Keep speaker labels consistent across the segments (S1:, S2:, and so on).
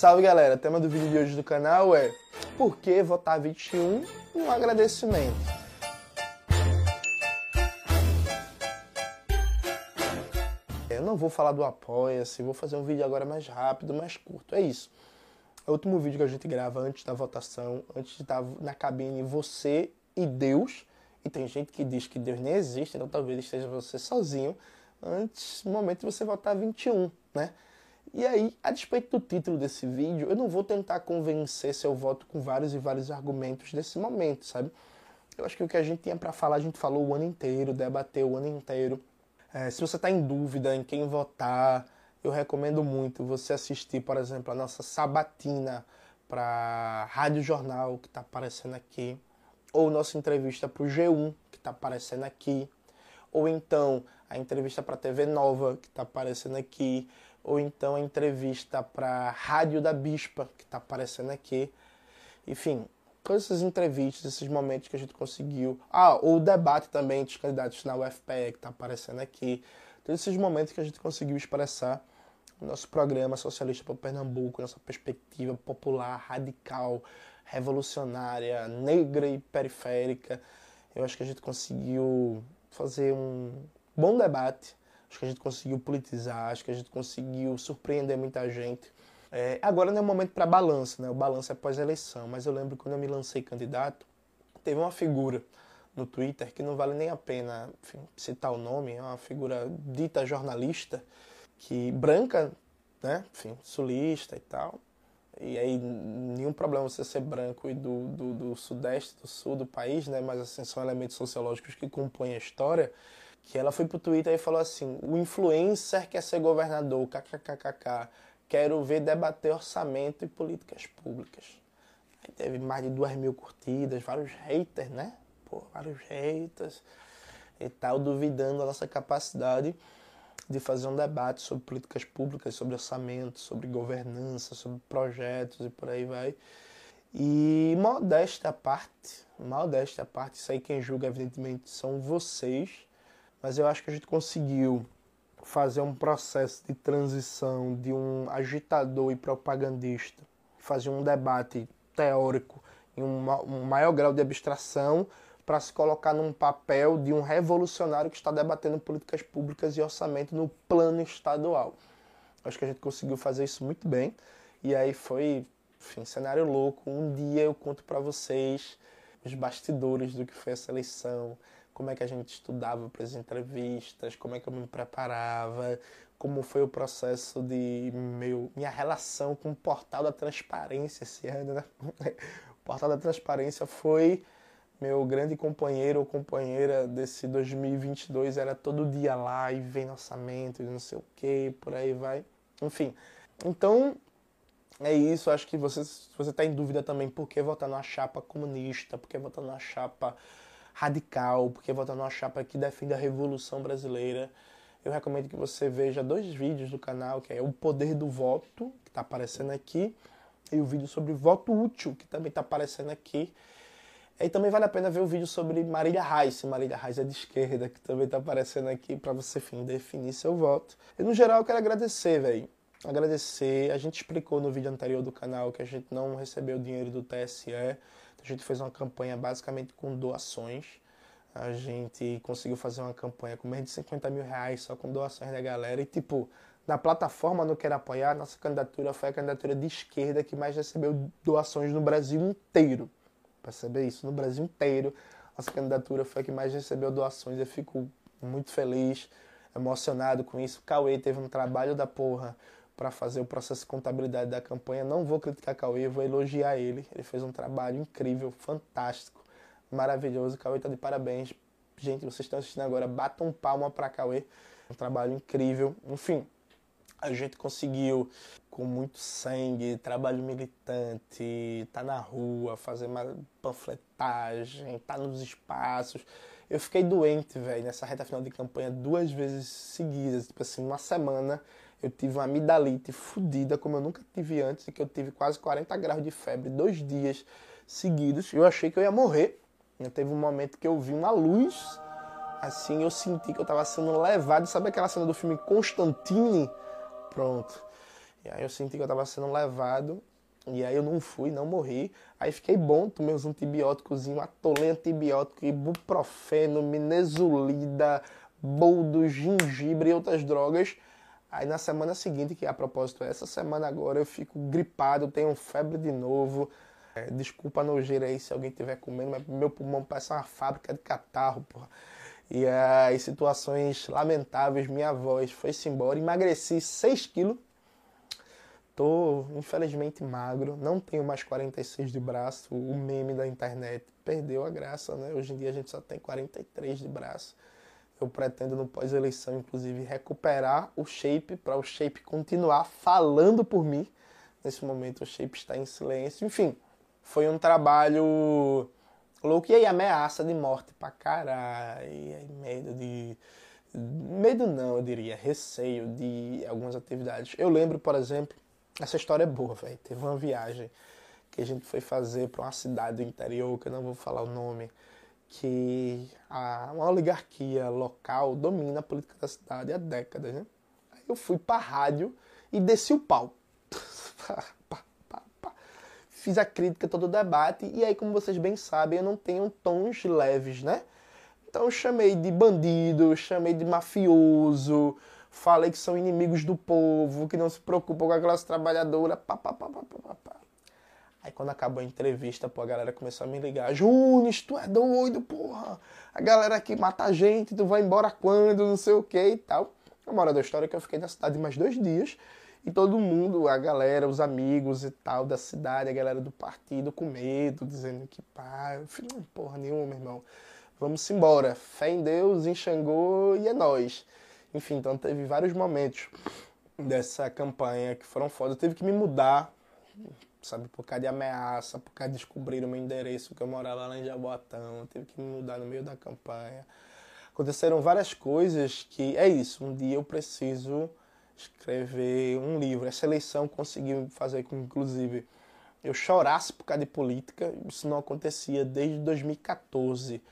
S1: Salve galera, o tema do vídeo de hoje do canal é Por que votar 21 um agradecimento? Eu não vou falar do Apoia-se, vou fazer um vídeo agora mais rápido, mais curto, é isso. É o último vídeo que a gente grava antes da votação, antes de estar na cabine você e Deus. E tem gente que diz que Deus nem existe, então talvez esteja você sozinho antes do momento de você votar 21, né? E aí, a despeito do título desse vídeo, eu não vou tentar convencer seu voto com vários e vários argumentos desse momento, sabe? Eu acho que o que a gente tinha para falar, a gente falou o ano inteiro, debateu o ano inteiro. É, se você está em dúvida em quem votar, eu recomendo muito você assistir, por exemplo, a nossa sabatina para Rádio Jornal, que está aparecendo aqui, ou nossa entrevista para o G1, que está aparecendo aqui, ou então a entrevista para a TV Nova, que está aparecendo aqui, ou então a entrevista para Rádio da Bispa, que está aparecendo aqui. Enfim, todas essas entrevistas, esses momentos que a gente conseguiu. Ah, o debate também dos candidatos na UFPE, que está aparecendo aqui. Todos esses momentos que a gente conseguiu expressar o nosso programa Socialista para Pernambuco, nossa perspectiva popular, radical, revolucionária, negra e periférica. Eu acho que a gente conseguiu fazer um bom debate Acho que a gente conseguiu politizar, acho que a gente conseguiu surpreender muita gente. É, agora não é o momento para balanço, né? O balanço é pós-eleição. Mas eu lembro quando eu me lancei candidato, teve uma figura no Twitter que não vale nem a pena enfim, citar o nome, é uma figura dita jornalista, que branca, né? Enfim, sulista e tal. E aí, nenhum problema você ser branco e do, do, do sudeste, do sul do país, né? Mas assim, são elementos sociológicos que compõem a história que ela foi pro Twitter e falou assim: o influencer quer ser governador, kkkk, quero ver debater orçamento e políticas públicas. Aí teve mais de duas mil curtidas, vários haters, né? Pô, vários haters e tal, duvidando da nossa capacidade de fazer um debate sobre políticas públicas, sobre orçamento, sobre governança, sobre projetos e por aí vai. E modéstia à parte, modéstia à parte, isso aí quem julga evidentemente são vocês, mas eu acho que a gente conseguiu fazer um processo de transição de um agitador e propagandista, fazer um debate teórico em um, maior grau de abstração para se colocar num papel de um revolucionário que está debatendo políticas públicas e orçamento no plano estadual. Acho que a gente conseguiu fazer isso muito bem. E aí foi, enfim, cenário louco. Um dia eu conto para vocês os bastidores do que foi essa eleição, como é que a gente estudava para as entrevistas, como é que eu me preparava, como foi o processo de meu, minha relação com o portal da transparência esse ano, né? O portal da transparência foi meu grande companheiro ou companheira desse 2022, era todo dia lá e vem orçamento e não sei o que, por aí vai. Enfim, então é isso. Acho que você, se você está em dúvida também por que votar numa chapa comunista, por que votar numa chapa radical, porque votar numa chapa que defende a Revolução Brasileira. Eu recomendo que você veja dois vídeos do canal, que é o Poder do Voto, que está aparecendo aqui, e o vídeo sobre voto útil, que também está aparecendo aqui. E também vale a pena ver o vídeo sobre Marília Reis, Marília Reis é de esquerda, que também está aparecendo aqui para você, enfim, definir seu voto. E no geral eu quero agradecer, velho. Agradecer. A gente explicou no vídeo anterior do canal que a gente não recebeu dinheiro do TSE. A gente fez uma campanha basicamente com doações. A gente conseguiu fazer uma campanha com mais de 50 mil reais só com doações da galera. E, tipo, na plataforma no Quero Apoiar, nossa candidatura foi a candidatura de esquerda que mais recebeu doações no Brasil inteiro. Perceber isso? No Brasil inteiro, nossa candidatura foi a que mais recebeu doações. Eu fico muito feliz, emocionado com isso. O Cauê teve um trabalho da porra para fazer o processo de contabilidade da campanha. Não vou criticar Cauê, vou elogiar ele. Ele fez um trabalho incrível, fantástico, maravilhoso. Cauê está de parabéns. Gente, vocês estão assistindo agora, batam palma para Cauê. Um trabalho incrível. Enfim, a gente conseguiu com muito sangue, trabalho militante, tá na rua, fazer uma panfletagem, tá nos espaços. Eu fiquei doente, velho, nessa reta final de campanha duas vezes seguidas, tipo assim, uma semana eu tive uma amidalite fodida, como eu nunca tive antes, e que eu tive quase 40 graus de febre, dois dias seguidos. Eu achei que eu ia morrer. Eu teve um momento que eu vi uma luz, assim, eu senti que eu estava sendo levado. Sabe aquela cena do filme Constantine? Pronto. E aí eu senti que eu tava sendo levado. E aí eu não fui, não morri. Aí fiquei bom, tomei uns antibióticos, atolei antibiótico, ibuprofeno, minesulida, boldo, gengibre e outras drogas. Aí na semana seguinte, que a propósito essa semana agora, eu fico gripado, tenho febre de novo. É, desculpa a nojeira aí se alguém estiver comendo, mas meu pulmão parece uma fábrica de catarro, porra. E aí, situações lamentáveis, minha voz foi-se embora, emagreci 6 quilos. Tô, infelizmente, magro, não tenho mais 46 de braço. O meme da internet perdeu a graça, né? Hoje em dia a gente só tem 43 de braço. Eu pretendo no pós-eleição, inclusive, recuperar o shape para o shape continuar falando por mim. Nesse momento o shape está em silêncio. Enfim, foi um trabalho louco e aí ameaça de morte pra caralho. E aí medo de. Medo não, eu diria, receio de algumas atividades. Eu lembro, por exemplo, essa história é boa, velho. Teve uma viagem que a gente foi fazer para uma cidade do interior, que eu não vou falar o nome que a, uma oligarquia local domina a política da cidade há décadas, né? Aí eu fui pra rádio e desci o pau. Fiz a crítica, todo o debate, e aí, como vocês bem sabem, eu não tenho tons leves, né? Então eu chamei de bandido, chamei de mafioso, falei que são inimigos do povo, que não se preocupam com a classe trabalhadora, pá, pá, pá, pá, pá, pá. Aí quando acabou a entrevista, pô, a galera começou a me ligar. Junes, tu é doido, porra. A galera aqui mata a gente, tu vai embora quando, não sei o que e tal. A moral da história é que eu fiquei na cidade mais dois dias. E todo mundo, a galera, os amigos e tal da cidade, a galera do partido com medo, dizendo que pá, eu falei, porra nenhuma, irmão. Vamos embora. Fé em Deus, em Xangô e é nós. Enfim, então teve vários momentos dessa campanha que foram foda. Eu tive que me mudar sabe? Por causa de ameaça, por causa de descobrir o meu endereço, que eu morava lá em Jaboatão, tive que me mudar no meio da campanha. Aconteceram várias coisas que é isso, um dia eu preciso escrever um livro. Essa eleição conseguiu fazer com inclusive, eu chorasse por causa de política. Isso não acontecia desde 2014,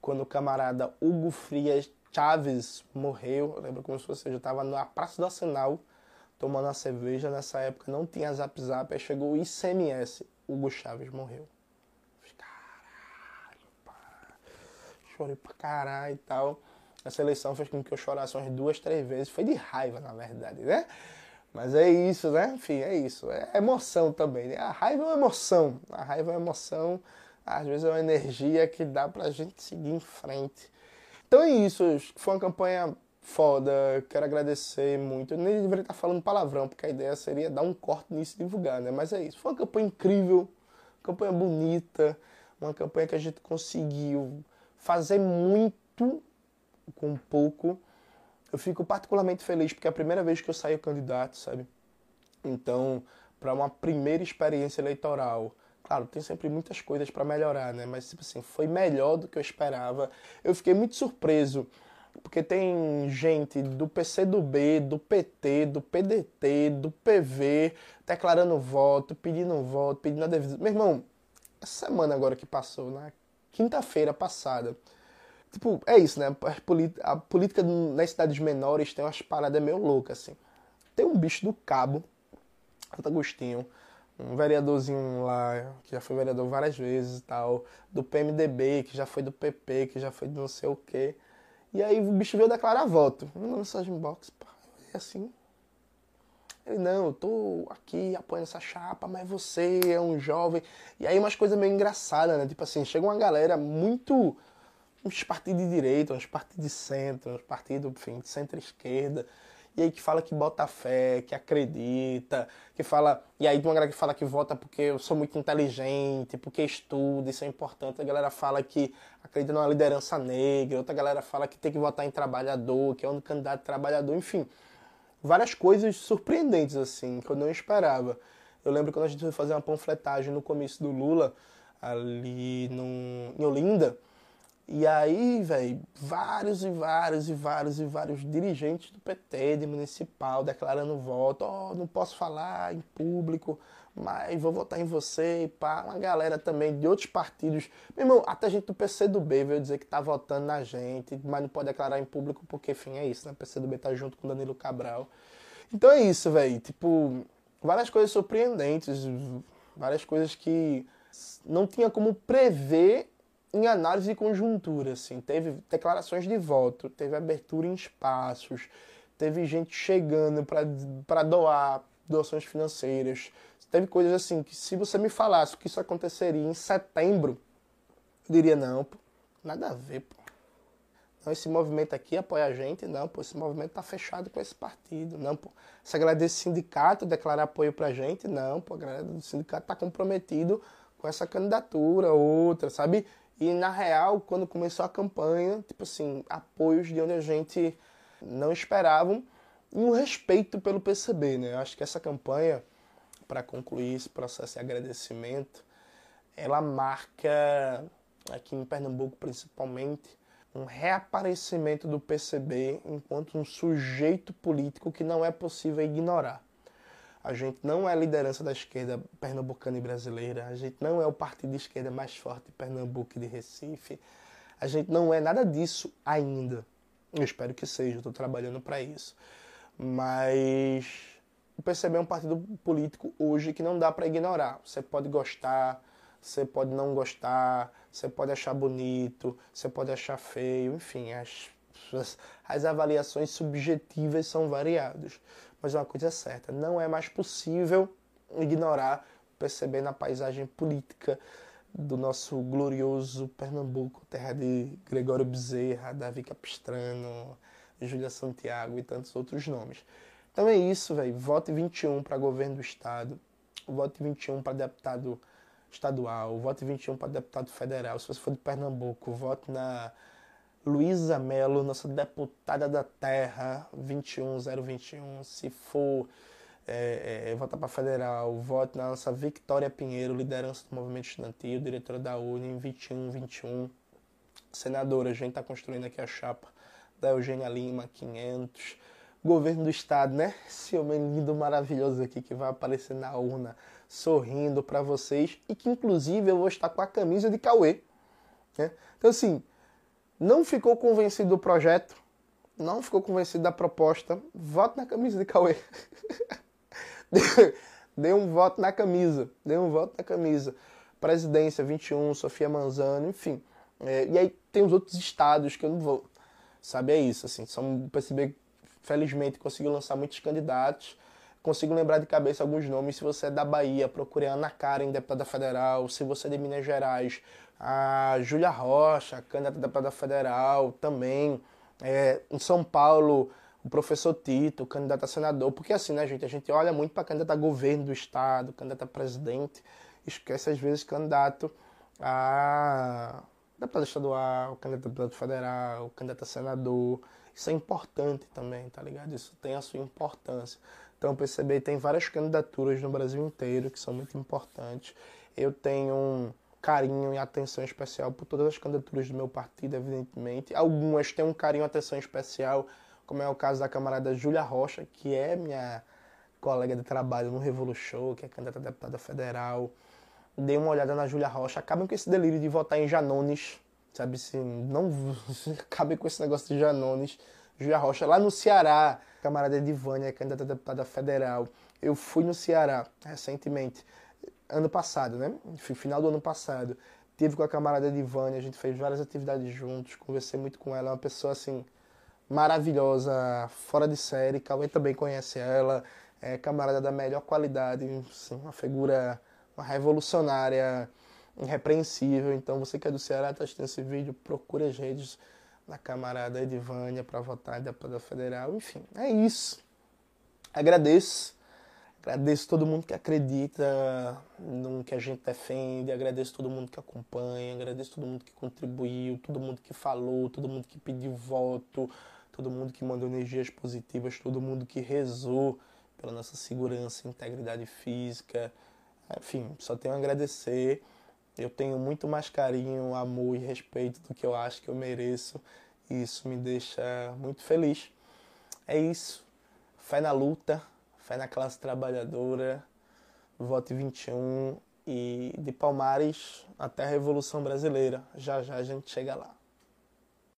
S1: quando o camarada Hugo Frias Chaves morreu. Eu lembro como se fosse, eu estava na Praça do Arsenal, tomando a cerveja. Nessa época não tinha Zap Zap, aí chegou o ICMS. Hugo Chaves morreu. Caralho, pá. Chorei pra caralho e tal. Essa eleição fez com que eu chorasse umas duas, três vezes. Foi de raiva, na verdade, né? Mas é isso, né? Enfim, é isso. É emoção também. Né? A raiva é uma emoção. A raiva é uma emoção. Às vezes é uma energia que dá pra gente seguir em frente. Então é isso. Foi uma campanha foda, quero agradecer muito. Eu nem deveria estar falando palavrão, porque a ideia seria dar um corte nisso e divulgar, né? Mas é isso. Foi uma campanha incrível, campanha bonita, uma campanha que a gente conseguiu fazer muito com pouco. Eu fico particularmente feliz porque é a primeira vez que eu saio candidato, sabe? Então, para uma primeira experiência eleitoral, claro, tem sempre muitas coisas para melhorar, né? Mas tipo assim, foi melhor do que eu esperava. Eu fiquei muito surpreso porque tem gente do PCdoB, do PT, do PDT, do PV declarando voto, pedindo voto, pedindo a devida. Meu irmão, essa semana agora que passou, na quinta-feira passada, tipo, é isso, né? A política nas cidades menores tem umas paradas meio loucas, assim. Tem um bicho do cabo, Santo Agostinho, um vereadorzinho lá, que já foi vereador várias vezes e tal, do PMDB, que já foi do PP, que já foi do não sei o quê. E aí o bicho veio declarar voto. Uma mensagem box, pá, é assim. Ele, não, eu tô aqui apoiando essa chapa, mas você é um jovem. E aí umas coisas meio engraçadas, né? Tipo assim, chega uma galera muito. uns partidos de direita, uns partidos de centro, uns partidos, enfim, de centro-esquerda e aí que fala que bota fé, que acredita, que fala. E aí tem uma galera que fala que vota porque eu sou muito inteligente, porque estudo, isso é importante. A galera fala que acredita numa liderança negra, outra galera fala que tem que votar em trabalhador, que é um candidato trabalhador, enfim. Várias coisas surpreendentes, assim, que eu não esperava. Eu lembro quando a gente foi fazer uma panfletagem no comício do Lula, ali no, em Olinda, e aí, velho, vários e vários e vários e vários dirigentes do PT, de municipal, declarando voto. Ó, oh, não posso falar em público, mas vou votar em você e pá. Uma galera também de outros partidos. Meu irmão, até gente do PCdoB veio dizer que tá votando na gente, mas não pode declarar em público porque, enfim, é isso, né? O PCdoB tá junto com Danilo Cabral. Então é isso, velho. Tipo, várias coisas surpreendentes, várias coisas que não tinha como prever em análise de conjuntura, assim. Teve declarações de voto, teve abertura em espaços, teve gente chegando para doar doações financeiras. Teve coisas assim que se você me falasse que isso aconteceria em setembro, eu diria, não, pô, nada a ver, pô. Não, esse movimento aqui apoia a gente, não, pô, esse movimento tá fechado com esse partido, não, pô. Essa galera desse sindicato declarar apoio pra gente, não, pô, a galera do sindicato tá comprometido com essa candidatura, outra, sabe? E na real, quando começou a campanha, tipo assim, apoios de onde a gente não esperavam e um respeito pelo PCB, né? Eu acho que essa campanha, para concluir esse processo de agradecimento, ela marca, aqui em Pernambuco principalmente, um reaparecimento do PCB enquanto um sujeito político que não é possível ignorar. A gente não é a liderança da esquerda pernambucana e brasileira, a gente não é o partido de esquerda mais forte de Pernambuco e de Recife, a gente não é nada disso ainda. Eu espero que seja, estou trabalhando para isso. Mas PCB é um partido político hoje que não dá para ignorar. Você pode gostar, você pode não gostar, você pode achar bonito, você pode achar feio, enfim, as, as avaliações subjetivas são variadas. Mas uma coisa é certa, não é mais possível ignorar, perceber na paisagem política do nosso glorioso Pernambuco, terra de Gregório Bezerra, Davi Capistrano, Júlia Santiago e tantos outros nomes. Então é isso, velho. Vote 21 para governo do estado, vote 21 para deputado estadual, vote 21 para deputado federal. Se você for de Pernambuco, vote na Luísa Melo, nossa deputada da terra, 21021. Se for é, é, votar para federal, vote na nossa Victoria Pinheiro, liderança do movimento estudantil, diretora da UNE, 2121. Senadora, a gente está construindo aqui a chapa da Eugênia Lima, 500. Governo do Estado, né? Esse homem lindo, maravilhoso aqui que vai aparecer na urna, sorrindo para vocês e que inclusive eu vou estar com a camisa de Cauê. Né? Então, assim, não ficou convencido do projeto, não ficou convencido da proposta, vote na camisa de Cauê. dê um voto na camisa, dê um voto na camisa. Presidência 21, Sofia Manzano, enfim. É, e aí tem os outros estados que eu não vou. Sabe, é isso, assim. São, perceber felizmente conseguiu lançar muitos candidatos. Consigo lembrar de cabeça alguns nomes. Se você é da Bahia, procure Ana Karen, deputada federal. Se você é de Minas Gerais, a Júlia Rocha, candidata a deputada federal também. É, em São Paulo, o professor Tito, candidato a senador. Porque assim, né, gente? A gente olha muito para candidato a governo do estado, candidato a presidente, esquece às vezes candidato a deputado estadual, candidato a deputado federal, candidato a senador. Isso é importante também, tá ligado? Isso tem a sua importância. Então, PCB tem várias candidaturas no Brasil inteiro que são muito importantes. Eu tenho um carinho e atenção especial por todas as candidaturas do meu partido, evidentemente. Algumas têm um carinho e atenção especial, como é o caso da camarada Júlia Rocha, que é minha colega de trabalho no Revolution, que é candidata a deputada federal. Dei uma olhada na Júlia Rocha. Acabem com esse delírio de votar em Janones, sabe? Se não acabem com esse negócio de Janones. Júlia Rocha, lá no Ceará, camarada Edivânia, candidata a deputada federal. Eu fui no Ceará recentemente ano passado, né? Final do ano passado. Tive com a camarada de Vânia, a gente fez várias atividades juntos, conversei muito com ela, é uma pessoa assim maravilhosa, fora de série. Cauê também conhece ela, é camarada da melhor qualidade, assim, uma figura, uma revolucionária, irrepreensível. Então você que é do Ceará, está assistindo esse vídeo, procure as redes da camarada Edivânia para votar em deputada federal. Enfim, é isso. Agradeço Agradeço todo mundo que acredita no que a gente defende, agradeço todo mundo que acompanha, agradeço todo mundo que contribuiu, todo mundo que falou, todo mundo que pediu voto, todo mundo que mandou energias positivas, todo mundo que rezou pela nossa segurança, integridade física. Enfim, só tenho a agradecer. Eu tenho muito mais carinho, amor e respeito do que eu acho que eu mereço. E isso me deixa muito feliz. É isso. Fé na luta Fé na Classe Trabalhadora, Vote 21 e de Palmares até a Revolução Brasileira. Já já a gente chega lá.